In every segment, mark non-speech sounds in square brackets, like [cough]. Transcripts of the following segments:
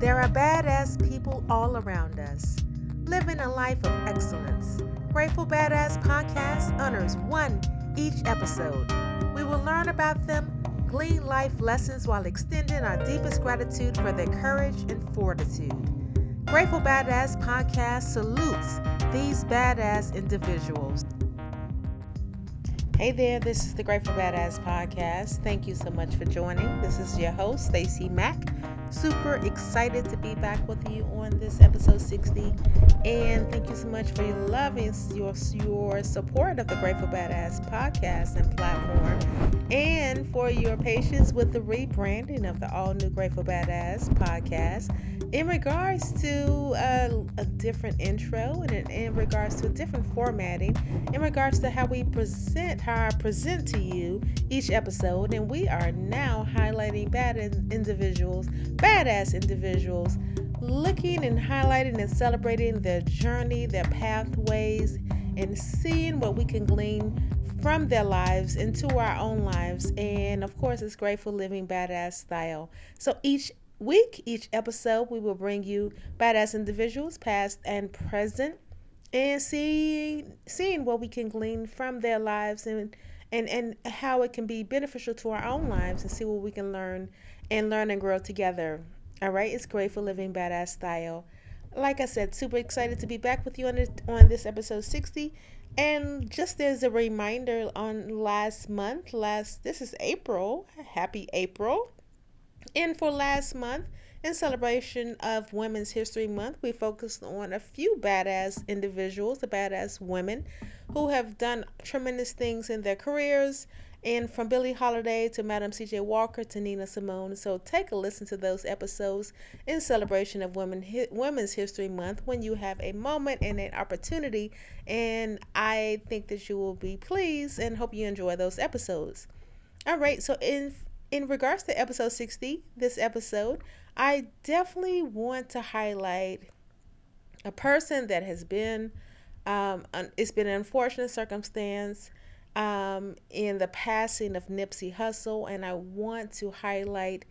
There are badass people all around us, living a life of excellence. Grateful Badass Podcast honors one each episode. We will learn about them, glean life lessons while extending our deepest gratitude for their courage and fortitude. Grateful Badass Podcast salutes these badass individuals. Hey there, this is the Grateful Badass Podcast. Thank you so much for joining. This is your host, Stacy Mack super excited to be back with you on this episode 60 and thank you so much for your love and your, your support of the grateful badass podcast and platform. And for your patience with the rebranding of the all new grateful badass podcast in regards to a, a different intro and in, in regards to a different formatting in regards to how we present how i present to you each episode. And we are now highlighting bad individuals badass individuals looking and highlighting and celebrating their journey, their pathways, and seeing what we can glean from their lives into our own lives. And of course, it's grateful living badass style. So each week, each episode, we will bring you badass individuals, past and present, and seeing seeing what we can glean from their lives and and and how it can be beneficial to our own lives and see what we can learn and learn and grow together. All right, it's Grateful Living Badass Style. Like I said, super excited to be back with you on this, on this episode 60. And just as a reminder, on last month, last this is April, happy April. And for last month, in celebration of Women's History Month, we focused on a few badass individuals, the badass women who have done tremendous things in their careers and from Billie Holiday to Madam C.J. Walker to Nina Simone. So take a listen to those episodes in celebration of Women Women's History Month when you have a moment and an opportunity. And I think that you will be pleased and hope you enjoy those episodes. All right, so in in regards to episode 60, this episode, I definitely want to highlight a person that has been um, it's been an unfortunate circumstance um, in the passing of Nipsey Hussle, and I want to highlight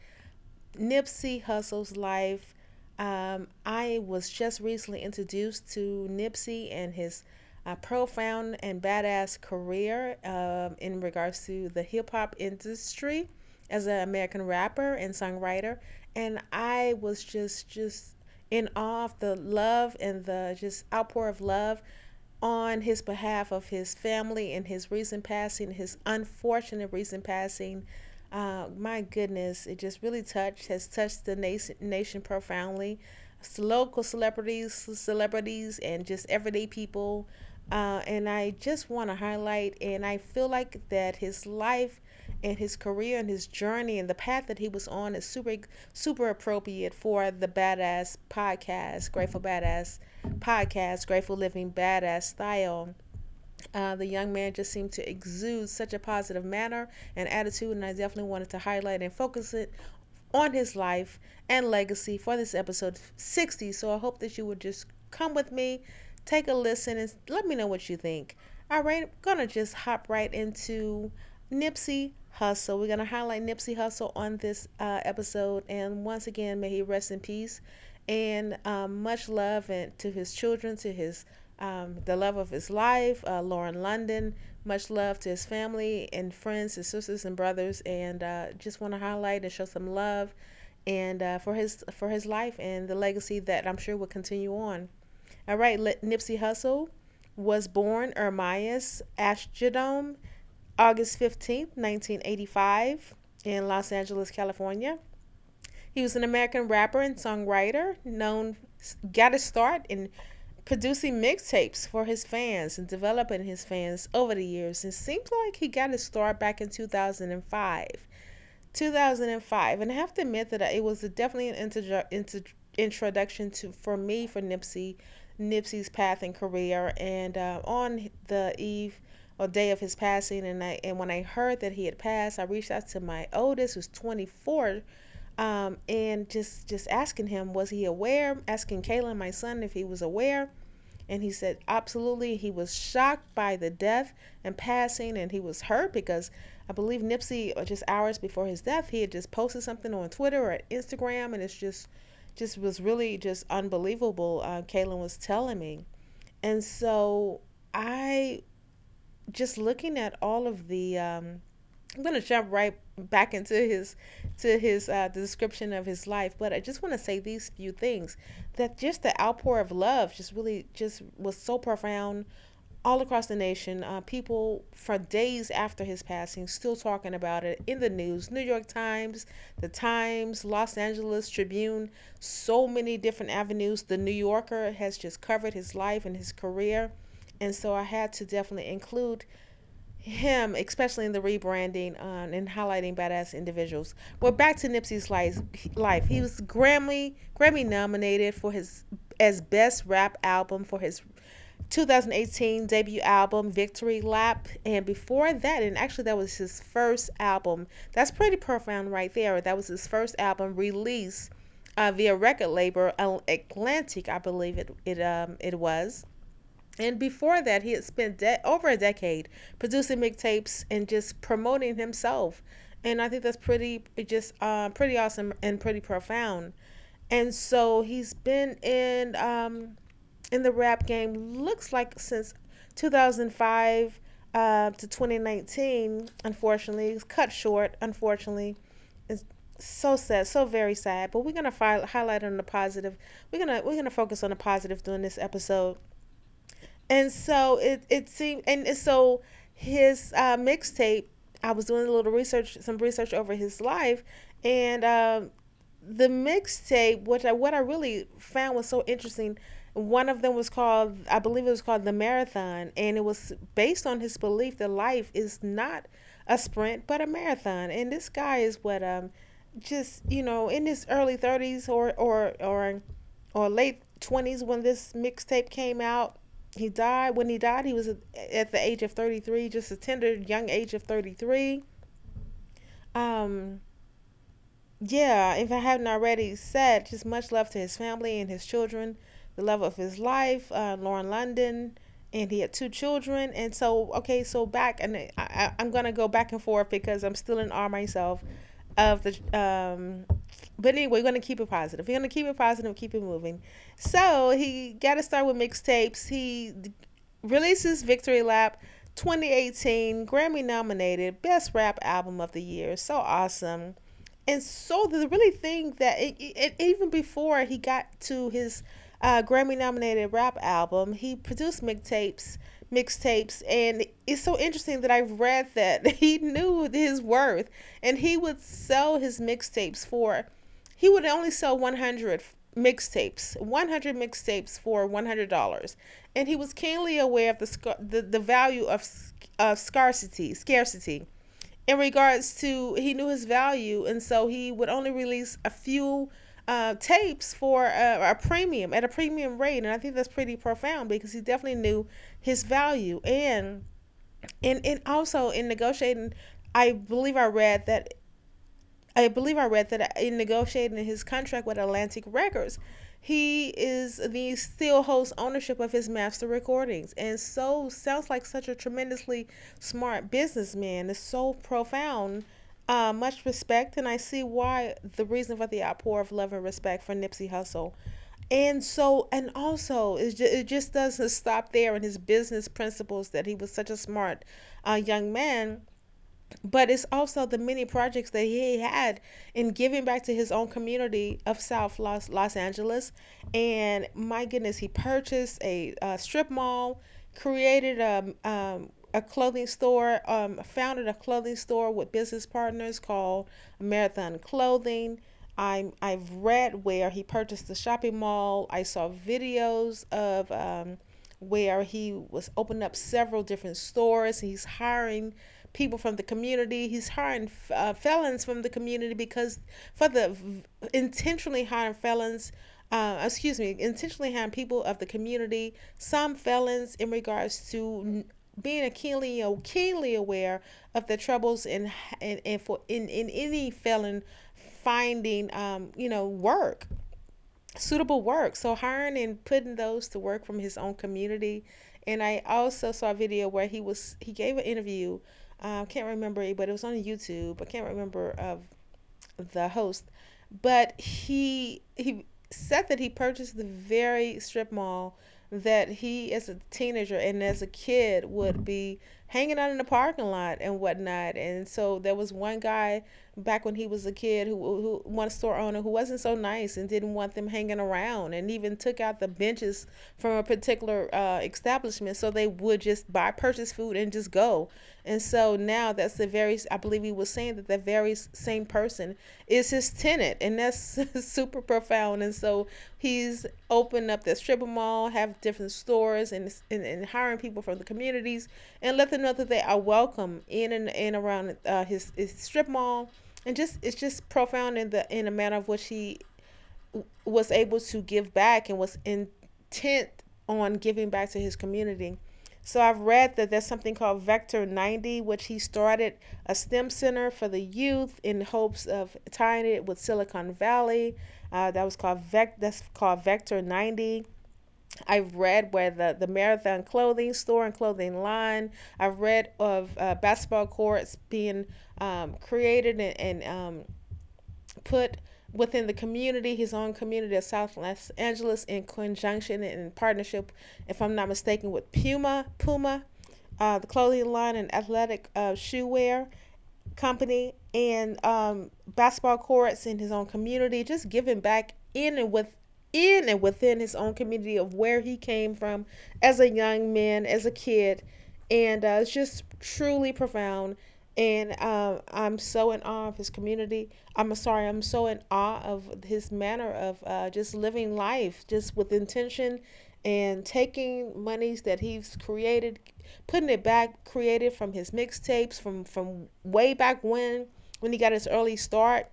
Nipsey Hussle's life. Um, I was just recently introduced to Nipsey and his uh, profound and badass career um, in regards to the hip hop industry as an American rapper and songwriter, and I was just just in awe of the love and the just outpour of love on his behalf of his family and his recent passing, his unfortunate recent passing. Uh, my goodness, it just really touched, has touched the nation, profoundly. Local celebrities, celebrities, and just everyday people. Uh, and I just want to highlight, and I feel like that his life and his career and his journey and the path that he was on is super, super appropriate for the Badass podcast, Grateful Badass podcast, Grateful Living Badass Style. Uh, the young man just seemed to exude such a positive manner and attitude, and I definitely wanted to highlight and focus it on his life and legacy for this episode 60. So I hope that you would just come with me, take a listen, and let me know what you think. All right, I'm gonna just hop right into Nipsey Hussle. We're gonna highlight Nipsey Hussle on this uh, episode, and once again, may he rest in peace and um, much love and to his children, to his um, the love of his life, uh, Lauren London. Much love to his family and friends, his sisters and brothers, and uh, just want to highlight and show some love, and uh, for his for his life and the legacy that I'm sure will continue on. All right, Nipsey Hussle was born Ermias Asghedom, August 15th, 1985, in Los Angeles, California. He was an American rapper and songwriter, known got a start in producing mixtapes for his fans and developing his fans over the years. It seems like he got his start back in 2005. 2005, and I have to admit that it was definitely an inter- inter- introduction to for me for Nipsey, Nipsey's path and career. And uh, on the eve or day of his passing, and I and when I heard that he had passed, I reached out to my oldest, who's 24 um, and just just asking him was he aware? Asking Kayla my son if he was aware. And he said absolutely. He was shocked by the death and passing and he was hurt because I believe Nipsey uh, just hours before his death he had just posted something on Twitter or Instagram and it's just just was really just unbelievable. Uh, Kaylin was telling me, and so I just looking at all of the. Um, I'm gonna jump right back into his to his uh, description of his life, but I just want to say these few things that just the outpour of love just really just was so profound all across the nation. Uh, people for days after his passing still talking about it in the news. New York Times, The Times, Los Angeles Tribune, so many different avenues. The New Yorker has just covered his life and his career. And so I had to definitely include him, especially in the rebranding uh, and highlighting badass individuals. Well, back to Nipsey's life. Life. He was Grammy Grammy nominated for his as best rap album for his 2018 debut album Victory Lap, and before that, and actually that was his first album. That's pretty profound right there. That was his first album released uh, via record label Atlantic, I believe it it um it was. And before that, he had spent de- over a decade producing mixtapes and just promoting himself. And I think that's pretty, just uh, pretty awesome and pretty profound. And so he's been in um, in the rap game. Looks like since 2005 uh, to 2019. Unfortunately, it's cut short. Unfortunately, it's so sad, so very sad. But we're gonna fi- highlight on the positive. We're gonna we're gonna focus on the positive during this episode and so it it seemed and so his uh, mixtape i was doing a little research some research over his life and um, the mixtape which I, what i really found was so interesting one of them was called i believe it was called the marathon and it was based on his belief that life is not a sprint but a marathon. And this guy is what um just you know in his early 30s or or or or late 20s when this mixtape came out he died when he died he was at the age of 33 just a tender young age of 33 um yeah if i haven't already said just much love to his family and his children the love of his life uh, lauren london and he had two children. And so okay so back and I, I, i'm gonna go back and forth because i'm still in awe myself of the um but anyway, we're gonna keep it positive. We're gonna keep it positive, keep it moving. So he got to start with mixtapes. He releases Victory Lap 2018, Grammy nominated, Best Rap Album of the Year. So awesome. And so the really thing that it, it, even before he got to his uh, Grammy nominated rap album, he produced mixtapes mixtapes and it's so interesting that I've read that. [laughs] He knew his worth and he would sell his mixtapes for he would only sell 100 mixtapes 100 mixtapes for $100 and he was keenly aware of the the, the value of of scarcity scarcity. In regards to he knew his value and so he would only release a few uh, tapes for a, a, premium at a premium rate and i think that's pretty profound because he definitely knew his value and and, and also in negotiating i believe i read that I believe I read that in negotiating his contract with Atlantic Records, he is the still holds ownership of his master recordings, and so sounds like such a tremendously smart businessman. It's so profound. Uh, much respect, and I see why the reason for the outpour of love and respect for Nipsey Hussle. And so, and also, it just, it just doesn't stop there in his business principles that he was such a smart uh, young man but it's also the many projects that he had in giving back to his own community of South Los, Los Angeles. And my goodness, he purchased a, a strip mall, created a, um, a clothing store, um, founded a clothing store with business partners called Marathon Clothing. I'm, I've read where he purchased the shopping mall. I saw videos of um, where he was opening up several different stores. He's hiring people from the community. He's hiring uh, felons from the community because for the intentionally hiring felons. Uh, excuse me, intentionally hiring people of the community, some felons in regards to being keenly keenly aware of the troubles in in, for in, in any felon finding um, you know work suitable work. So hiring and putting those to work from his own community. And i also saw a video where he was he gave an interview I uh, can't remember, but it was on YouTube. I can't remember of the host, but he he said that he purchased the very strip mall that he, as a teenager and as a kid, would be hanging out in the parking lot and whatnot. And so there was one guy back when he was a kid who, who one store owner who wasn't so nice and didn't want them hanging around and even took out the benches from a particular uh, establishment so they would just buy purchase food and just go and so now that's the very i believe he was saying that the very same person is his tenant and that's [laughs] super profound and so he's opened up that strip mall have different stores and, and, and hiring people from the communities and let them know that are welcome in and, and around uh, his, his strip mall and just it's just profound in the in a manner of which he was able to give back and was intent on giving back to his community. So I've read that there's something called Vector 90, which he started a STEM center for the youth in hopes of tying it with Silicon Valley. Uh, that was called Vec. That's called Vector 90. I've read where the, the Marathon clothing store and clothing line. I've read of uh, basketball courts being um, created and, and um, put within the community, his own community of South Los Angeles, in conjunction and in partnership, if I'm not mistaken, with Puma, Puma, uh, the clothing line and athletic uh, shoe wear company, and um, basketball courts in his own community, just giving back in and with in and within his own community of where he came from as a young man, as a kid, and uh, it's just truly profound. And um, I'm so in awe of his community. I'm sorry, I'm so in awe of his manner of uh, just living life, just with intention and taking monies that he's created, putting it back, created from his mixtapes from from way back when, when he got his early start,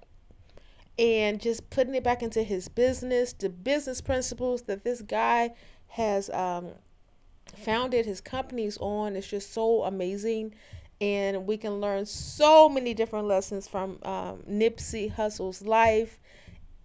and just putting it back into his business, the business principles that this guy has um, founded his companies on. It's just so amazing and we can learn so many different lessons from um, Nipsey Hussle's life.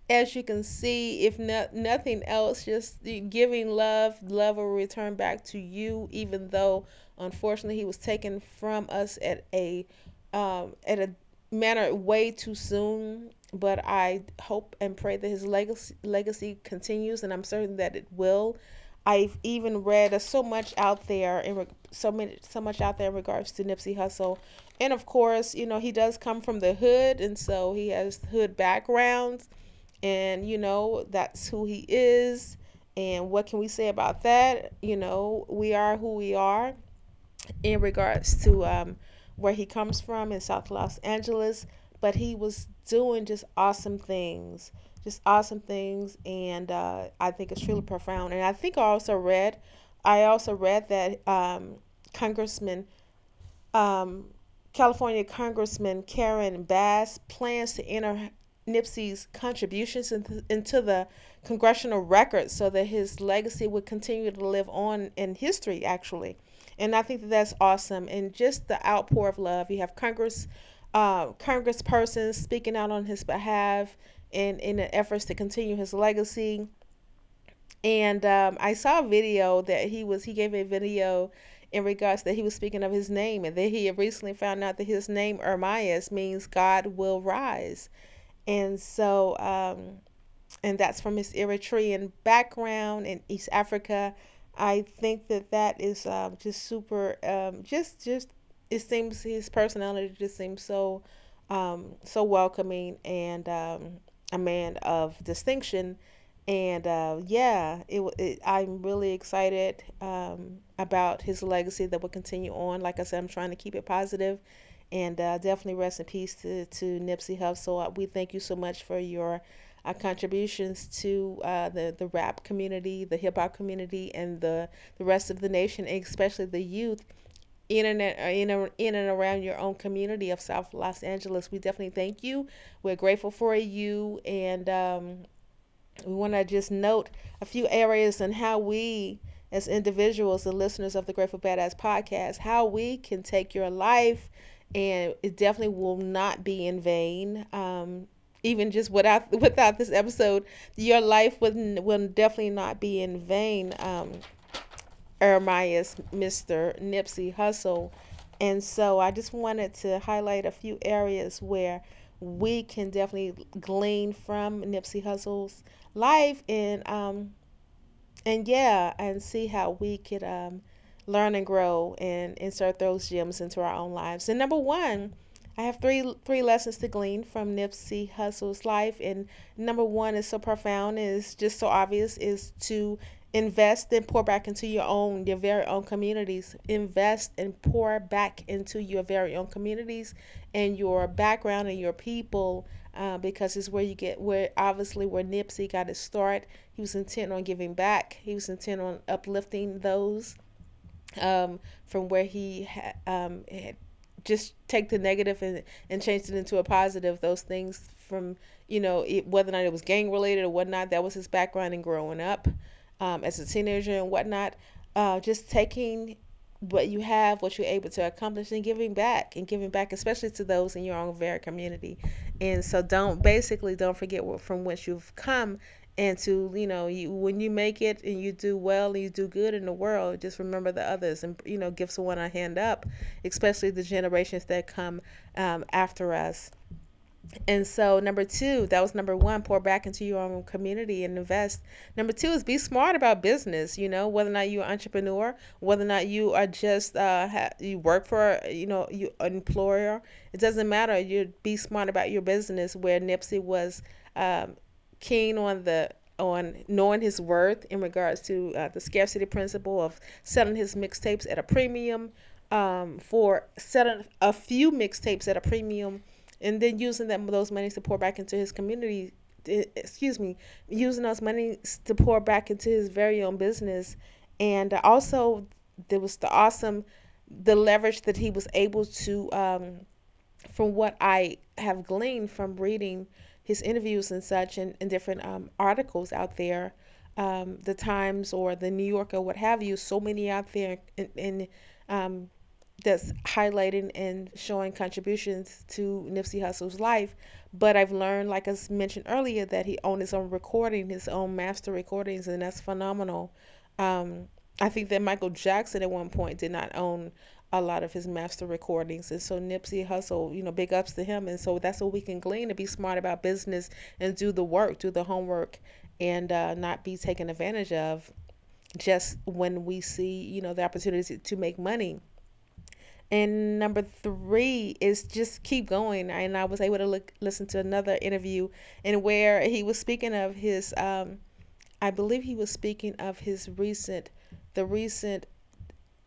As you can see, if not, nothing else, just giving love, love will return back to you. Even though, unfortunately, he was taken from us at a um, at a manner way too soon. But I hope and pray that his legacy legacy continues, and I'm certain that it will. I've even read so much out there in so many so much out there in regards to Nipsey Hussle, and of course, you know he does come from the hood, and so he has hood backgrounds, and you know that's who he is. And what can we say about that? You know, we are who we are in regards to um, where he comes from in South Los Angeles, but he was doing just awesome things just awesome things, and uh, I think it's truly profound. And I think I also read, I also read that um, Congressman, um, California Congressman Karen Bass plans to enter Nipsey's contributions into, the congressional record so that his legacy would continue to live on in history, actually. And I think that that's awesome. And just the outpour of love. You have Congress, uh, Congresspersons speaking out on his behalf in in an efforts to continue his legacy. And um, I saw a video that he was he gave a video in regards that he was speaking of his name, and that he had recently found out that his name Ermias means God will rise, and so um, and that's from his Eritrean background in East Africa. I think that that is um, just super. Um, just just it seems his personality just seems so um, so welcoming and um, a man of distinction. And uh, yeah, it, it, I'm really excited um, about his legacy that will continue on. Like I said, I'm trying to keep it positive, and uh, definitely rest in peace to, to Nipsey Hussle. Uh, we thank you so much for your uh, contributions to uh, the the rap community, the hip hop community, and the the rest of the nation, especially the youth in and in, in and around your own community of South Los Angeles. We definitely thank you. We're grateful for you, and um, we want to just note a few areas and how we, as individuals and listeners of the Grateful Badass podcast, how we can take your life, and it definitely will not be in vain. Um, even just without without this episode, your life will will definitely not be in vain. Um, Ermias, Mr. Nipsey Hussle. And so I just wanted to highlight a few areas where we can definitely glean from Nipsey Hussle's life and um and yeah, and see how we could um learn and grow and insert those gems into our own lives. And number one, I have three three lessons to glean from Nipsey Hussle's life, and number one is so profound, is just so obvious, is to invest and pour back into your own your very own communities. Invest and pour back into your very own communities and your background and your people uh, because it's where you get where obviously where nipsey got his start. He was intent on giving back. He was intent on uplifting those um, from where he ha- um, had just take the negative and, and change it into a positive. Those things from you know it, whether or not it was gang related or whatnot that was his background in growing up um, as a teenager and whatnot, uh, just taking what you have, what you're able to accomplish, and giving back, and giving back, especially to those in your own very community. And so, don't basically don't forget from whence you've come, and to you know, you when you make it and you do well and you do good in the world, just remember the others, and you know, give someone a hand up, especially the generations that come um, after us. And so, number two, that was number one, pour back into your own community and invest. Number two is be smart about business, you know, whether or not you're an entrepreneur, whether or not you are just, uh, ha- you work for, you know, you an employer. It doesn't matter. You be smart about your business, where Nipsey was um, keen on the on knowing his worth in regards to uh, the scarcity principle of selling his mixtapes at a premium um, for selling a few mixtapes at a premium and then using them those monies to pour back into his community eh, excuse me using those monies to pour back into his very own business. And also there was the awesome the leverage that he was able to um, from what i have gleaned from reading his interviews and such and, and different um, articles out there um, the times or the new yorker what have you so many out there and, in um, that's highlighting and showing contributions to Nipsey Hussle's life. But I've learned, like I mentioned earlier, that he owned his own recording, his own master recordings, and that's phenomenal. Um, I think that Michael Jackson at one point did not own a lot of his master recordings. And so Nipsey Hussle, you know, big ups to him. And so that's what we can glean to be smart about business and do the work, do the homework, and uh, not be taken advantage of just when we see, you know, the opportunity to make money. And number three is just keep going. And I was able to look, listen to another interview and where he was speaking of his, um, I believe he was speaking of his recent, the recent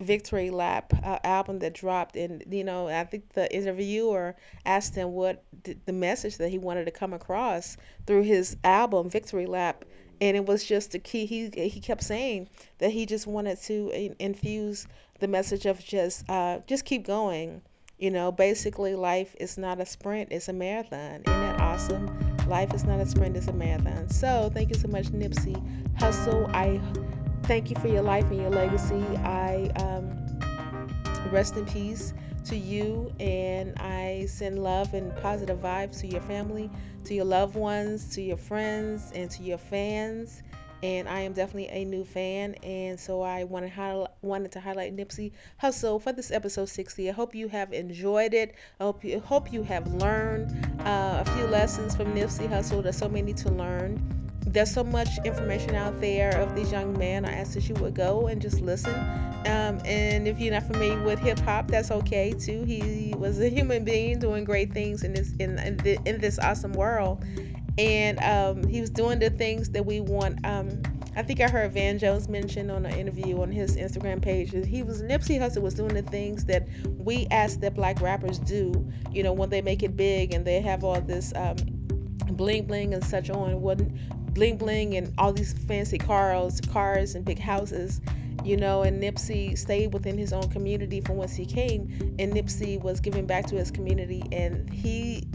victory lap uh, album that dropped. And you know i think the interviewer asked him what the message that he wanted to come across through his album victory lap. And it was just a key. He he kept saying that he just wanted to infuse the message of just uh, just keep going. You know, basically, life is not a sprint; it's a marathon. Isn't that awesome? Life is not a sprint; it's a marathon. So, thank you so much, Nipsey Hussle. I thank you for your life and your legacy. I um, rest in peace to you, and I send love and positive vibes to your family, to your loved ones, to your friends, and to your fans and I am definitely a new fan. And so I wanted, wanted to highlight Nipsey Hussle for this episode 60. I hope you have enjoyed it. I hope you, hope you have learned uh, a few lessons from Nipsey Hussle. There's so many to learn. There's so much information out there of these young men. I ask that you would go and just listen. Um, and if you're not familiar with hip hop, that's okay too. He was a human being doing great things in this in in, the, in this awesome world and um, he was doing the things that we want. Um, I think I heard Van Jones mention on an interview on his Instagram page that he was Nipsey Hussle was doing the things that we ask that black rappers do. You know, when they make it big and they have all this um, bling bling and such on, what bling bling and all these fancy cars, cars and big houses. You know, and Nipsey stayed within his own community from whence he came, and Nipsey was giving back to his community, and he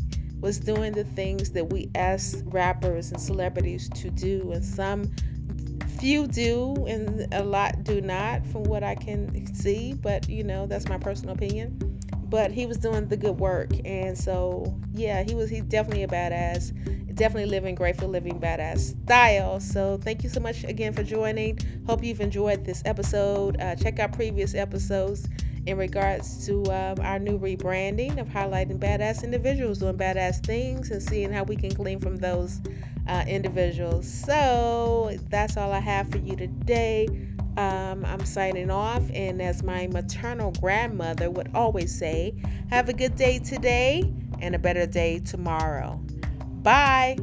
was doing the things that we ask rappers and celebrities to do, and some few do, and a lot do not, from what I can see. But you know, that's my personal opinion. But he was doing the good work, and so yeah, he was. He's definitely a badass. Definitely living grateful living badass style. So thank you so much again for joining. Hope you've enjoyed this episode. Uh, check out previous episodes in regards to uh, our new rebranding of highlighting badass individuals doing badass things and seeing how we can glean from those uh, individuals. So that's all I have for you today. Um, I'm signing off, and as my maternal grandmother would always say, have a good day today and a better day tomorrow. Bye.